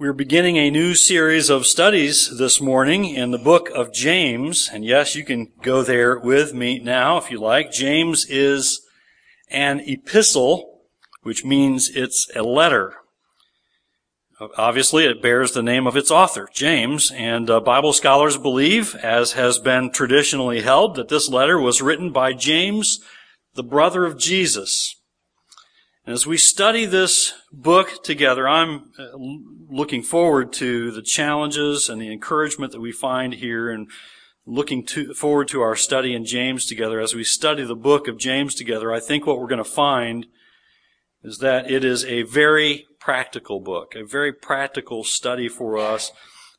We're beginning a new series of studies this morning in the book of James. And yes, you can go there with me now if you like. James is an epistle, which means it's a letter. Obviously, it bears the name of its author, James, and uh, Bible scholars believe, as has been traditionally held, that this letter was written by James, the brother of Jesus. As we study this book together, I'm uh, looking forward to the challenges and the encouragement that we find here and looking to, forward to our study in James together. As we study the book of James together, I think what we're going to find is that it is a very practical book, a very practical study for us,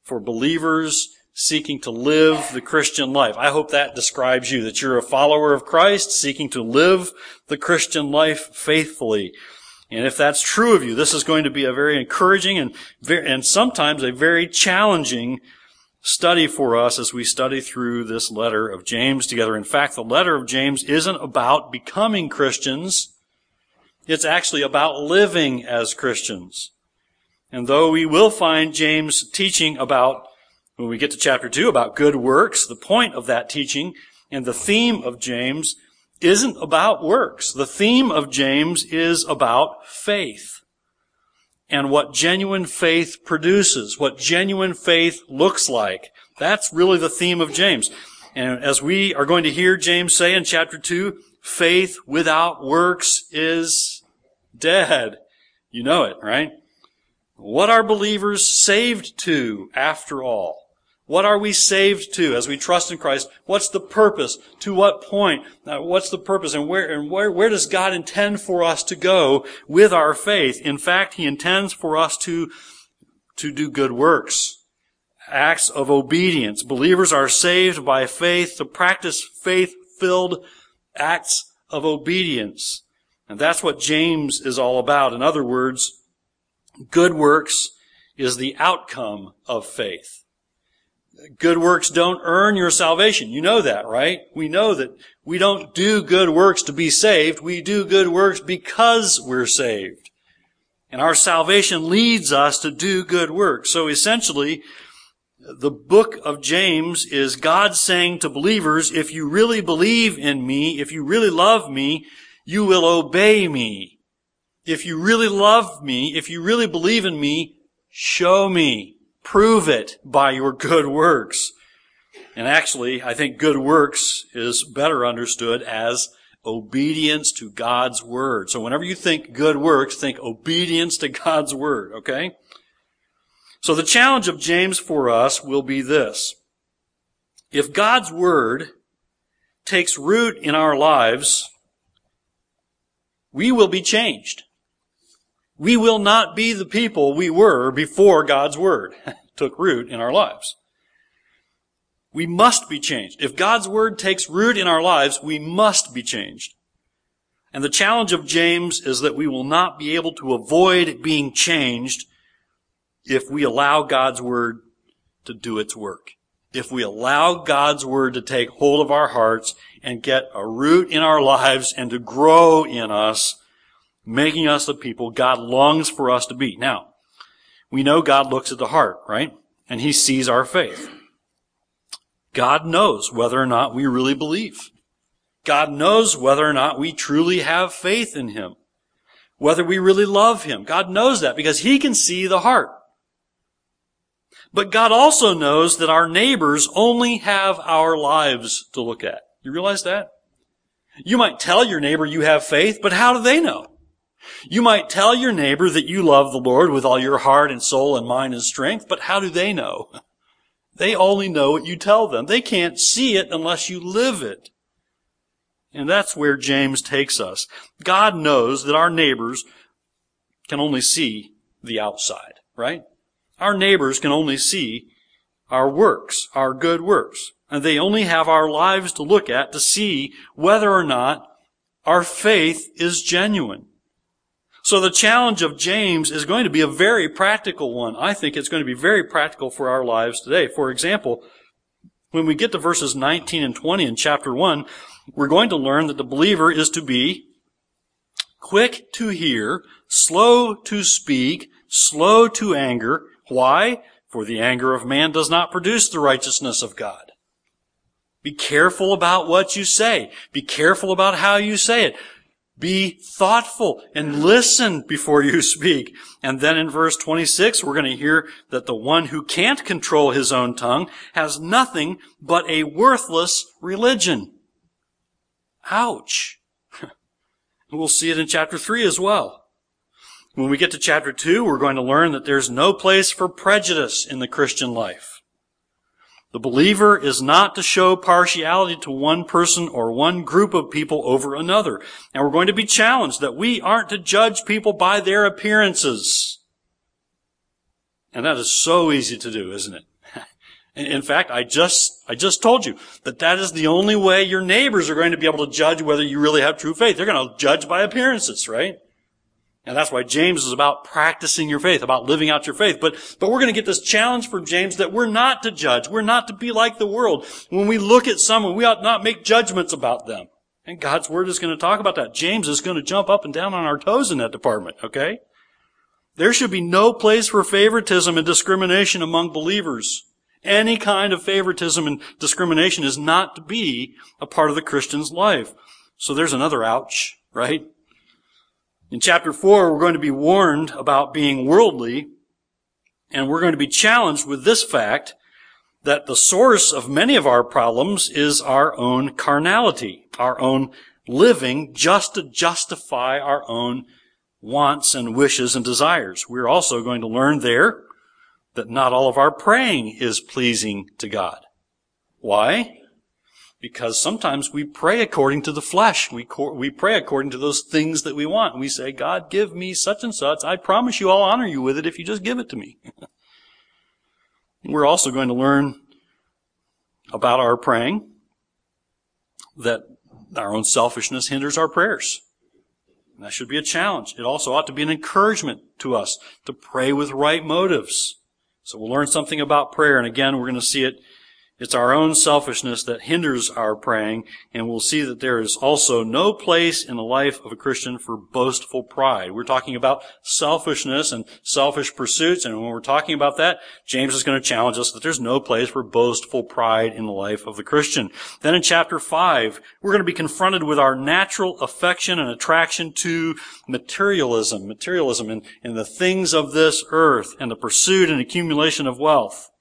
for believers seeking to live the Christian life. I hope that describes you, that you're a follower of Christ, seeking to live the Christian life faithfully. And if that's true of you, this is going to be a very encouraging and, very, and sometimes a very challenging study for us as we study through this letter of James together. In fact, the letter of James isn't about becoming Christians. It's actually about living as Christians. And though we will find James teaching about when we get to chapter 2 about good works, the point of that teaching and the theme of James isn't about works. The theme of James is about faith and what genuine faith produces, what genuine faith looks like. That's really the theme of James. And as we are going to hear James say in chapter 2, faith without works is dead. You know it, right? What are believers saved to after all? What are we saved to as we trust in Christ? What's the purpose? To what point? Uh, what's the purpose? And where, and where, where does God intend for us to go with our faith? In fact, He intends for us to, to do good works. Acts of obedience. Believers are saved by faith to practice faith-filled acts of obedience. And that's what James is all about. In other words, good works is the outcome of faith. Good works don't earn your salvation. You know that, right? We know that we don't do good works to be saved. We do good works because we're saved. And our salvation leads us to do good works. So essentially, the book of James is God saying to believers, if you really believe in me, if you really love me, you will obey me. If you really love me, if you really believe in me, show me. Prove it by your good works. And actually, I think good works is better understood as obedience to God's word. So whenever you think good works, think obedience to God's word, okay? So the challenge of James for us will be this. If God's word takes root in our lives, we will be changed. We will not be the people we were before God's Word took root in our lives. We must be changed. If God's Word takes root in our lives, we must be changed. And the challenge of James is that we will not be able to avoid being changed if we allow God's Word to do its work. If we allow God's Word to take hold of our hearts and get a root in our lives and to grow in us, making us the people God longs for us to be. Now, we know God looks at the heart, right? And He sees our faith. God knows whether or not we really believe. God knows whether or not we truly have faith in Him. Whether we really love Him. God knows that because He can see the heart. But God also knows that our neighbors only have our lives to look at. You realize that? You might tell your neighbor you have faith, but how do they know? You might tell your neighbor that you love the Lord with all your heart and soul and mind and strength, but how do they know? They only know what you tell them. They can't see it unless you live it. And that's where James takes us. God knows that our neighbors can only see the outside, right? Our neighbors can only see our works, our good works. And they only have our lives to look at to see whether or not our faith is genuine. So the challenge of James is going to be a very practical one. I think it's going to be very practical for our lives today. For example, when we get to verses 19 and 20 in chapter 1, we're going to learn that the believer is to be quick to hear, slow to speak, slow to anger, Why? For the anger of man does not produce the righteousness of God. Be careful about what you say. Be careful about how you say it. Be thoughtful and listen before you speak. And then in verse 26, we're going to hear that the one who can't control his own tongue has nothing but a worthless religion. Ouch. we'll see it in chapter 3 as well. When we get to chapter 2, we're going to learn that there's no place for prejudice in the Christian life. The believer is not to show partiality to one person or one group of people over another. And we're going to be challenged that we aren't to judge people by their appearances. And that is so easy to do, isn't it? In fact, I just, I just told you that that is the only way your neighbors are going to be able to judge whether you really have true faith. They're going to judge by appearances, right? And that's why James is about practicing your faith, about living out your faith. But, but we're going to get this challenge from James that we're not to judge. We're not to be like the world. When we look at someone, we ought not make judgments about them. And God's Word is going to talk about that. James is going to jump up and down on our toes in that department, okay? There should be no place for favoritism and discrimination among believers. Any kind of favoritism and discrimination is not to be a part of the Christian's life. So there's another ouch, right? In chapter 4, we're going to be warned about being worldly, and we're going to be challenged with this fact that the source of many of our problems is our own carnality, our own living just to justify our own wants and wishes and desires. We're also going to learn there that not all of our praying is pleasing to God. Why? Because sometimes we pray according to the flesh. We, co- we pray according to those things that we want. We say, God, give me such and such. I promise you I'll honor you with it if you just give it to me. We're also going to learn about our praying that our own selfishness hinders our prayers. And that should be a challenge. It also ought to be an encouragement to us to pray with right motives. So we'll learn something about prayer. And again, we're going to see it it's our own selfishness that hinders our praying, and we'll see that there is also no place in the life of a Christian for boastful pride. We're talking about selfishness and selfish pursuits, and when we're talking about that, James is going to challenge us that there's no place for boastful pride in the life of the Christian. Then in chapter 5, we're going to be confronted with our natural affection and attraction to materialism, materialism and, and the things of this earth, and the pursuit and accumulation of wealth.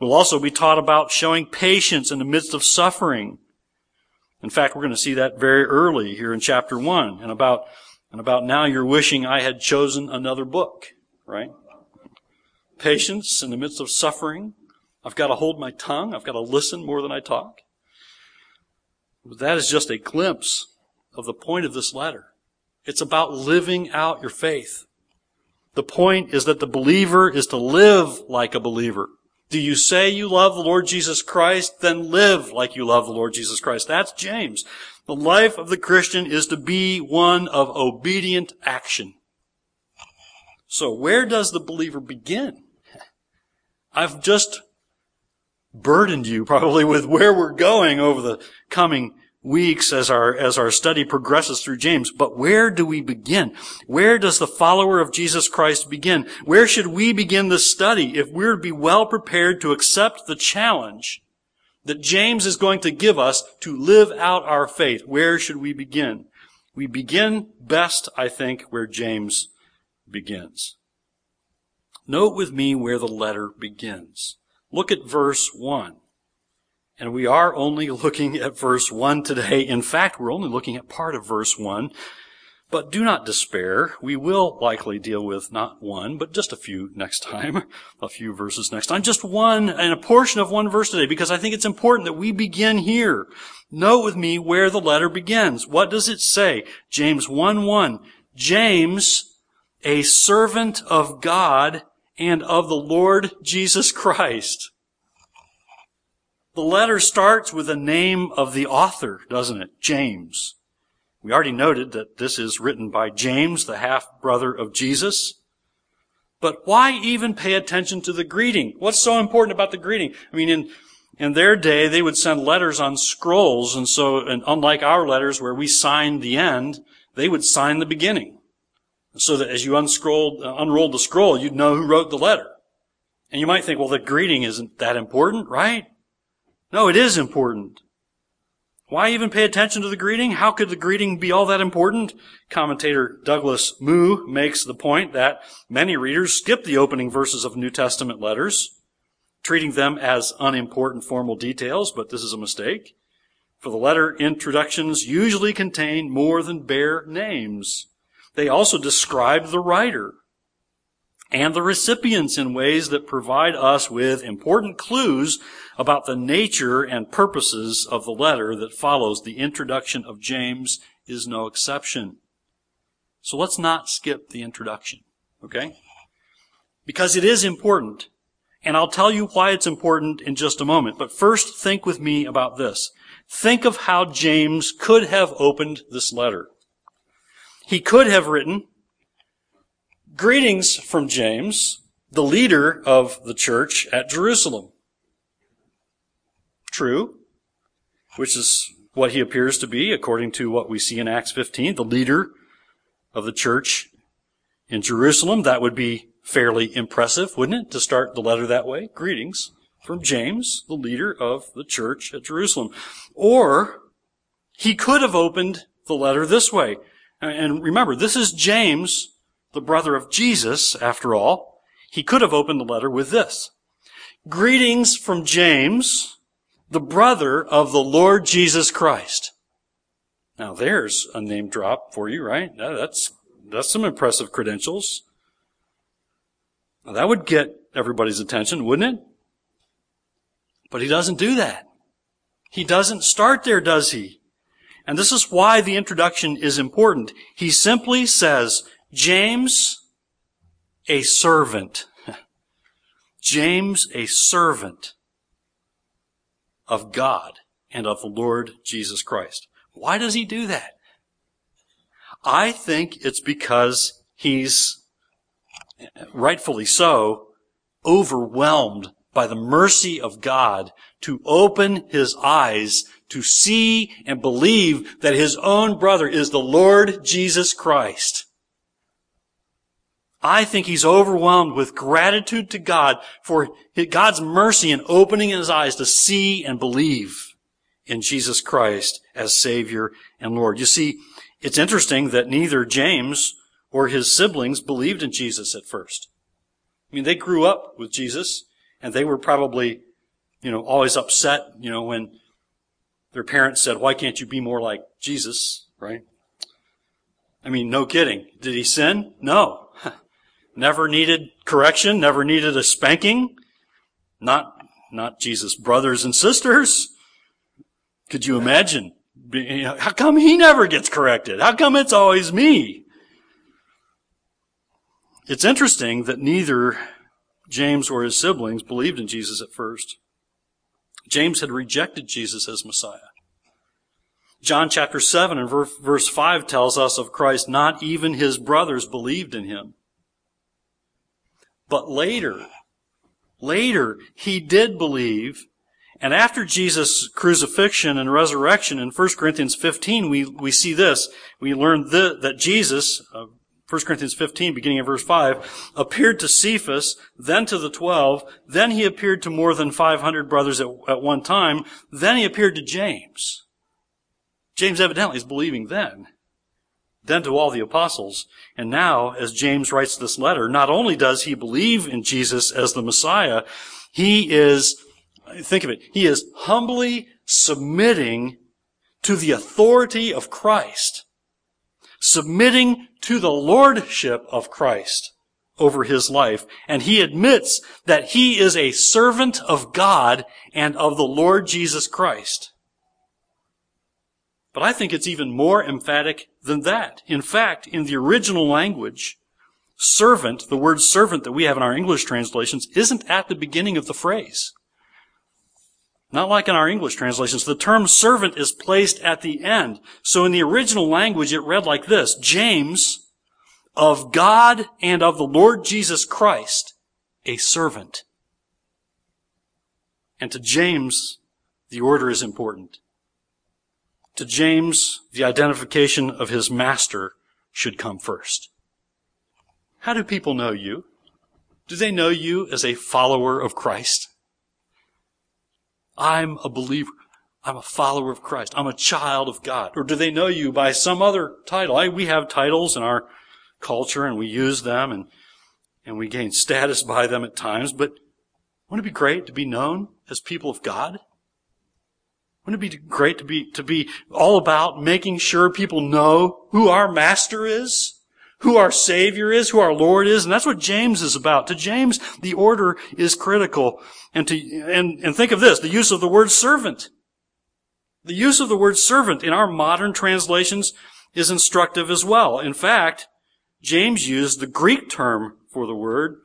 We'll also be taught about showing patience in the midst of suffering. In fact, we're going to see that very early here in chapter 1 and about and about now you're wishing I had chosen another book, right? Patience in the midst of suffering. I've got to hold my tongue. I've got to listen more than I talk. But that is just a glimpse of the point of this letter. It's about living out your faith. The point is that the believer is to live like a believer. Do you say you love the Lord Jesus Christ? Then live like you love the Lord Jesus Christ. That's James. The life of the Christian is to be one of obedient action. So where does the believer begin? I've just burdened you probably with where we're going over the coming weeks as our, as our study progresses through James. But where do we begin? Where does the follower of Jesus Christ begin? Where should we begin this study if we're to be well prepared to accept the challenge that James is going to give us to live out our faith? Where should we begin? We begin best, I think, where James begins. Note with me where the letter begins. Look at verse 1. And we are only looking at verse 1 today. In fact, we're only looking at part of verse 1. But do not despair. We will likely deal with not one, but just a few next time. A few verses next time. Just one and a portion of one verse today because I think it's important that we begin here. Note with me where the letter begins. What does it say? James 1 1. James, a servant of God and of the Lord Jesus Christ. The letter starts with the name of the author, doesn't it? James. We already noted that this is written by James, the half brother of Jesus. But why even pay attention to the greeting? What's so important about the greeting? I mean, in, in their day, they would send letters on scrolls, and so, and unlike our letters where we sign the end, they would sign the beginning. So that as you unscrolled, uh, unrolled the scroll, you'd know who wrote the letter. And you might think, well, the greeting isn't that important, right? No, it is important. Why even pay attention to the greeting? How could the greeting be all that important? Commentator Douglas Moo makes the point that many readers skip the opening verses of New Testament letters, treating them as unimportant formal details, but this is a mistake. For the letter introductions usually contain more than bare names. They also describe the writer and the recipients in ways that provide us with important clues about the nature and purposes of the letter that follows. The introduction of James is no exception. So let's not skip the introduction, okay? Because it is important. And I'll tell you why it's important in just a moment. But first, think with me about this. Think of how James could have opened this letter. He could have written, Greetings from James, the leader of the church at Jerusalem. True, which is what he appears to be, according to what we see in Acts 15, the leader of the church in Jerusalem. That would be fairly impressive, wouldn't it, to start the letter that way? Greetings from James, the leader of the church at Jerusalem. Or he could have opened the letter this way. And remember, this is James, the brother of Jesus, after all, he could have opened the letter with this. Greetings from James, the brother of the Lord Jesus Christ. Now there's a name drop for you, right? That's, that's some impressive credentials. Now, that would get everybody's attention, wouldn't it? But he doesn't do that. He doesn't start there, does he? And this is why the introduction is important. He simply says, James, a servant. James, a servant of God and of the Lord Jesus Christ. Why does he do that? I think it's because he's, rightfully so, overwhelmed by the mercy of God to open his eyes to see and believe that his own brother is the Lord Jesus Christ. I think he's overwhelmed with gratitude to God for God's mercy in opening his eyes to see and believe in Jesus Christ as Savior and Lord. You see, it's interesting that neither James or his siblings believed in Jesus at first. I mean, they grew up with Jesus and they were probably, you know, always upset, you know, when their parents said, why can't you be more like Jesus, right? I mean, no kidding. Did he sin? No. Never needed correction, never needed a spanking. Not, not Jesus' brothers and sisters. Could you imagine? How come he never gets corrected? How come it's always me? It's interesting that neither James or his siblings believed in Jesus at first. James had rejected Jesus as Messiah. John chapter 7 and verse 5 tells us of Christ, not even his brothers believed in him. But later, later, he did believe. And after Jesus' crucifixion and resurrection in 1 Corinthians 15, we, we see this. We learn the, that Jesus, uh, 1 Corinthians 15, beginning in verse 5, appeared to Cephas, then to the twelve, then he appeared to more than 500 brothers at, at one time, then he appeared to James. James evidently is believing then then to all the apostles. And now, as James writes this letter, not only does he believe in Jesus as the Messiah, he is, think of it, he is humbly submitting to the authority of Christ, submitting to the lordship of Christ over his life. And he admits that he is a servant of God and of the Lord Jesus Christ. But I think it's even more emphatic than that. In fact, in the original language, servant, the word servant that we have in our English translations, isn't at the beginning of the phrase. Not like in our English translations. The term servant is placed at the end. So in the original language, it read like this, James, of God and of the Lord Jesus Christ, a servant. And to James, the order is important. To James, the identification of his master should come first. How do people know you? Do they know you as a follower of Christ? I'm a believer. I'm a follower of Christ. I'm a child of God. Or do they know you by some other title? I, we have titles in our culture and we use them and, and we gain status by them at times, but wouldn't it be great to be known as people of God? Wouldn't it be great to be, to be all about making sure people know who our master is? Who our savior is, who our Lord is, and that's what James is about. To James, the order is critical. And to, and, and think of this, the use of the word servant. The use of the word servant in our modern translations is instructive as well. In fact, James used the Greek term for the word,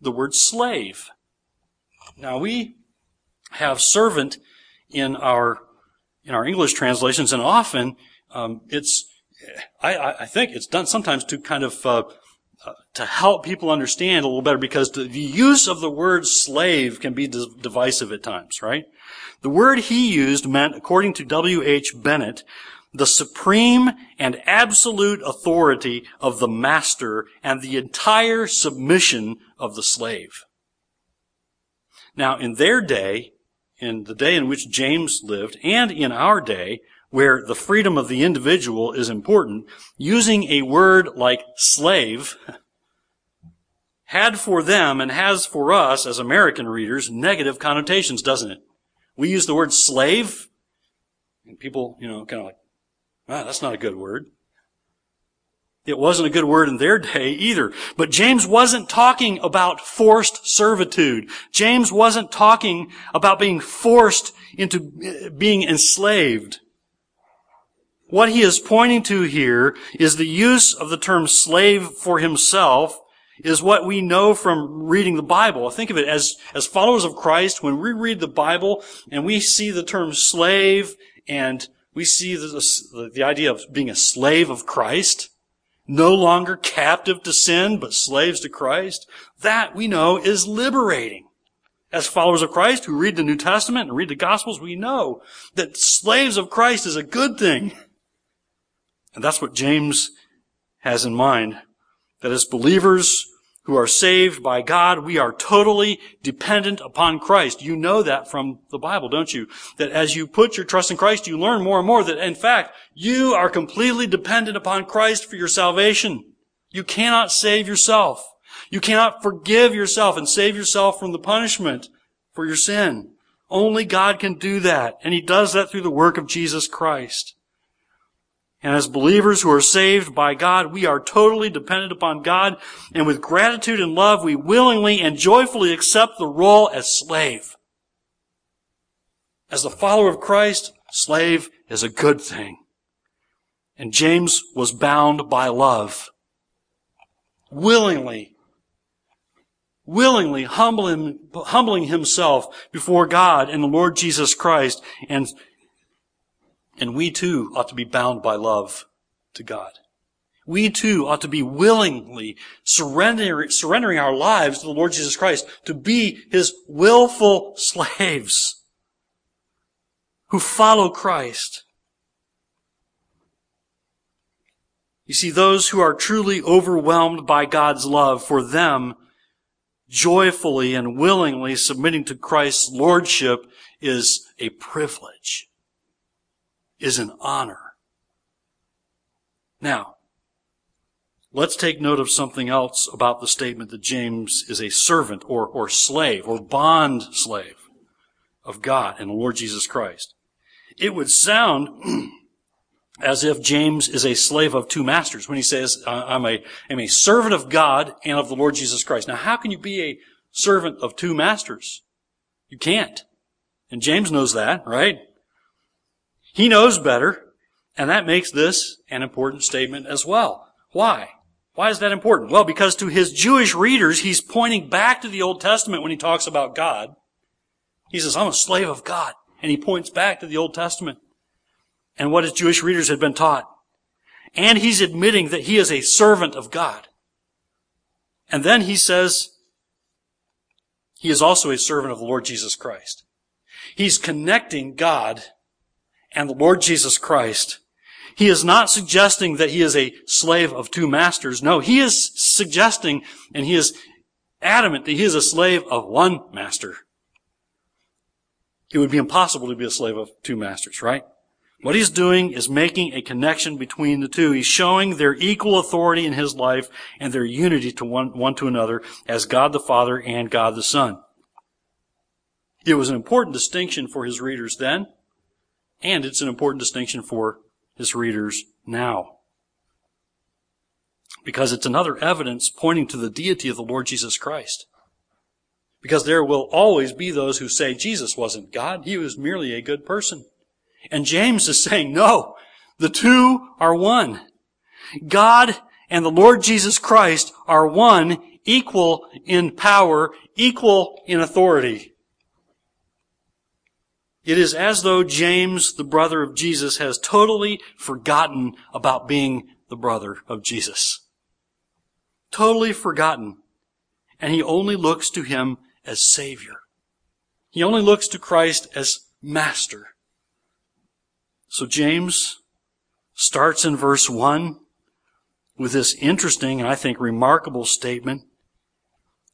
the word slave. Now we have servant in our in our English translations, and often um, it's I, I, think it's done sometimes to kind of uh, uh, to help people understand a little better because the, the use of the word slave can be divisive at times, right? The word he used meant, according to W.H. Bennett, the supreme and absolute authority of the master and the entire submission of the slave. Now, in their day, in the day in which James lived, and in our day, where the freedom of the individual is important, using a word like slave had for them and has for us as American readers negative connotations, doesn't it? We use the word slave, and people, you know, kind of like, ah, that's not a good word. It wasn't a good word in their day either. But James wasn't talking about forced servitude. James wasn't talking about being forced into uh, being enslaved. What he is pointing to here is the use of the term slave for himself is what we know from reading the Bible. Think of it as, as followers of Christ, when we read the Bible and we see the term slave and we see the, the, the idea of being a slave of Christ, no longer captive to sin, but slaves to Christ, that we know is liberating. As followers of Christ who read the New Testament and read the Gospels, we know that slaves of Christ is a good thing. And that's what James has in mind that as believers who are saved by God, we are totally dependent upon Christ. You know that from the Bible, don't you? That as you put your trust in Christ, you learn more and more that in fact, you are completely dependent upon Christ for your salvation. You cannot save yourself. You cannot forgive yourself and save yourself from the punishment for your sin. Only God can do that. And He does that through the work of Jesus Christ. And as believers who are saved by God, we are totally dependent upon God. And with gratitude and love, we willingly and joyfully accept the role as slave. As the follower of Christ, slave is a good thing. And James was bound by love. Willingly, willingly humbling, humbling himself before God and the Lord Jesus Christ and and we too ought to be bound by love to God. We too ought to be willingly surrendering, surrendering our lives to the Lord Jesus Christ to be His willful slaves who follow Christ. You see, those who are truly overwhelmed by God's love, for them, joyfully and willingly submitting to Christ's lordship is a privilege is an honor. Now, let's take note of something else about the statement that James is a servant or, or slave or bond slave of God and the Lord Jesus Christ. It would sound as if James is a slave of two masters when he says, I'm a, I'm a servant of God and of the Lord Jesus Christ. Now, how can you be a servant of two masters? You can't. And James knows that, right? He knows better, and that makes this an important statement as well. Why? Why is that important? Well, because to his Jewish readers, he's pointing back to the Old Testament when he talks about God. He says, I'm a slave of God. And he points back to the Old Testament and what his Jewish readers had been taught. And he's admitting that he is a servant of God. And then he says, he is also a servant of the Lord Jesus Christ. He's connecting God and the Lord Jesus Christ. He is not suggesting that he is a slave of two masters. No, he is suggesting and he is adamant that he is a slave of one master. It would be impossible to be a slave of two masters, right? What he's doing is making a connection between the two. He's showing their equal authority in his life and their unity to one, one to another as God the Father and God the Son. It was an important distinction for his readers then, and it's an important distinction for his readers now. Because it's another evidence pointing to the deity of the Lord Jesus Christ. Because there will always be those who say Jesus wasn't God, he was merely a good person. And James is saying, no, the two are one. God and the Lord Jesus Christ are one, equal in power, equal in authority. It is as though James, the brother of Jesus, has totally forgotten about being the brother of Jesus. Totally forgotten. And he only looks to him as Savior. He only looks to Christ as Master. So James starts in verse 1 with this interesting and I think remarkable statement.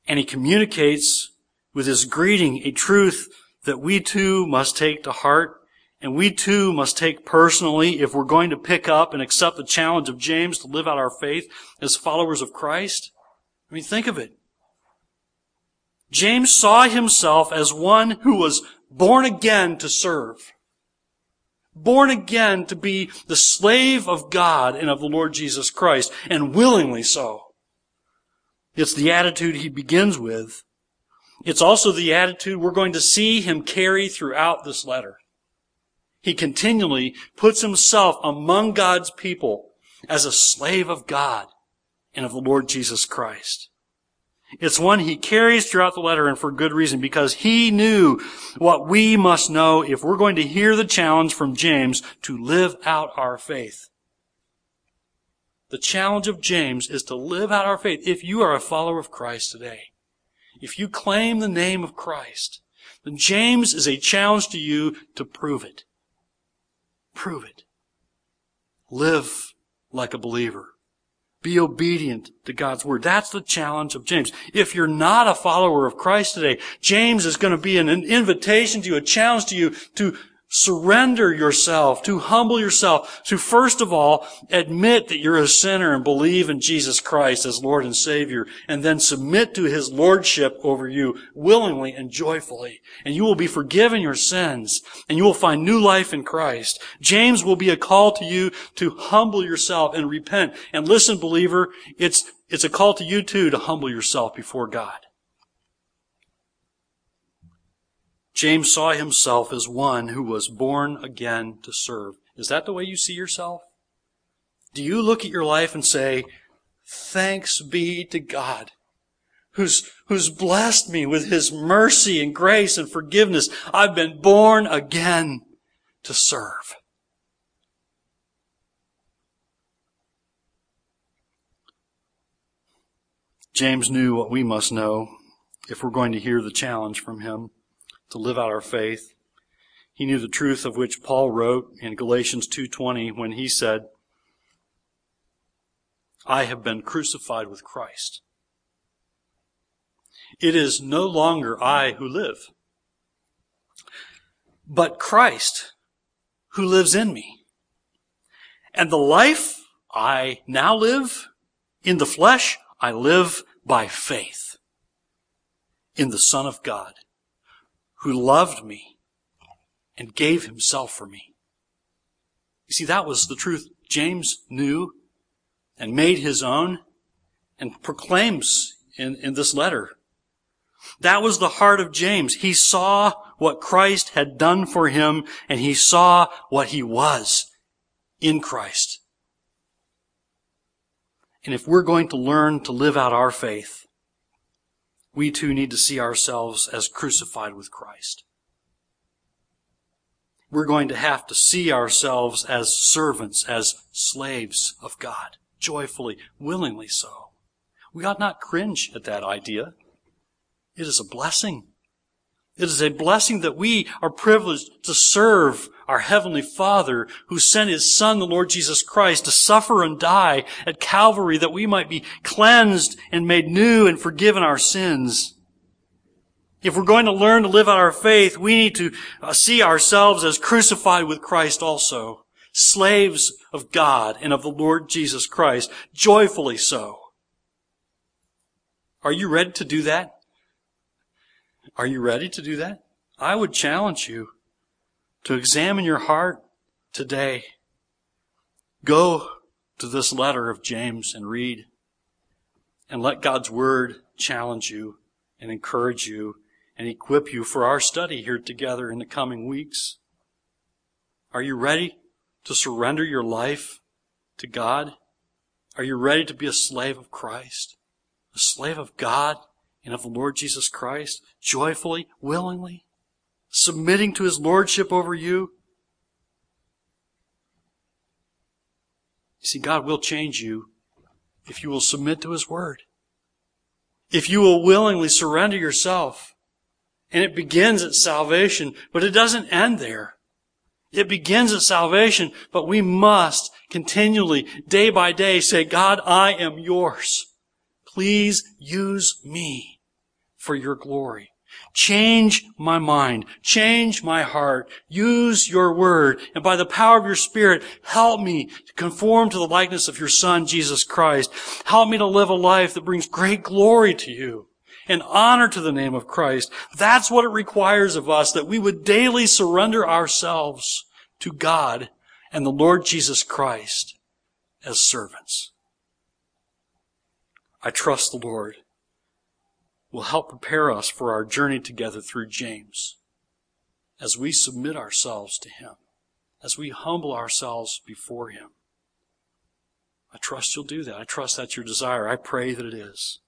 And he communicates with his greeting a truth that we too must take to heart and we too must take personally if we're going to pick up and accept the challenge of James to live out our faith as followers of Christ. I mean, think of it. James saw himself as one who was born again to serve. Born again to be the slave of God and of the Lord Jesus Christ, and willingly so. It's the attitude he begins with it's also the attitude we're going to see him carry throughout this letter. He continually puts himself among God's people as a slave of God and of the Lord Jesus Christ. It's one he carries throughout the letter and for good reason because he knew what we must know if we're going to hear the challenge from James to live out our faith. The challenge of James is to live out our faith if you are a follower of Christ today if you claim the name of Christ, then James is a challenge to you to prove it. Prove it. Live like a believer. Be obedient to God's word. That's the challenge of James. If you're not a follower of Christ today, James is going to be an invitation to you, a challenge to you to surrender yourself, to humble yourself, to first of all admit that you're a sinner and believe in Jesus Christ as Lord and Savior, and then submit to His Lordship over you willingly and joyfully. And you will be forgiven your sins, and you will find new life in Christ. James will be a call to you to humble yourself and repent. And listen, believer, it's, it's a call to you too to humble yourself before God. James saw himself as one who was born again to serve. Is that the way you see yourself? Do you look at your life and say, thanks be to God who's, who's blessed me with his mercy and grace and forgiveness. I've been born again to serve. James knew what we must know if we're going to hear the challenge from him to live out our faith. He knew the truth of which Paul wrote in Galatians 2:20 when he said, "I have been crucified with Christ. It is no longer I who live, but Christ who lives in me. And the life I now live in the flesh, I live by faith in the Son of God who loved me and gave himself for me. You see, that was the truth James knew and made his own and proclaims in, in this letter. That was the heart of James. He saw what Christ had done for him and he saw what he was in Christ. And if we're going to learn to live out our faith, we too need to see ourselves as crucified with Christ. We're going to have to see ourselves as servants, as slaves of God, joyfully, willingly so. We ought not cringe at that idea. It is a blessing. It is a blessing that we are privileged to serve our Heavenly Father who sent His Son, the Lord Jesus Christ, to suffer and die at Calvary that we might be cleansed and made new and forgiven our sins. If we're going to learn to live out our faith, we need to uh, see ourselves as crucified with Christ also. Slaves of God and of the Lord Jesus Christ. Joyfully so. Are you ready to do that? Are you ready to do that? I would challenge you to examine your heart today. Go to this letter of James and read and let God's word challenge you and encourage you and equip you for our study here together in the coming weeks. Are you ready to surrender your life to God? Are you ready to be a slave of Christ? A slave of God and of the Lord Jesus Christ? Joyfully, willingly? Submitting to His Lordship over you? You see, God will change you if you will submit to His Word. If you will willingly surrender yourself and it begins at salvation, but it doesn't end there. It begins at salvation, but we must continually, day by day, say, God, I am yours. Please use me for your glory. Change my mind. Change my heart. Use your word. And by the power of your spirit, help me to conform to the likeness of your son, Jesus Christ. Help me to live a life that brings great glory to you and honor to the name of Christ. That's what it requires of us, that we would daily surrender ourselves to God and the Lord Jesus Christ as servants. I trust the Lord will help prepare us for our journey together through James as we submit ourselves to Him, as we humble ourselves before Him. I trust you'll do that. I trust that's your desire. I pray that it is.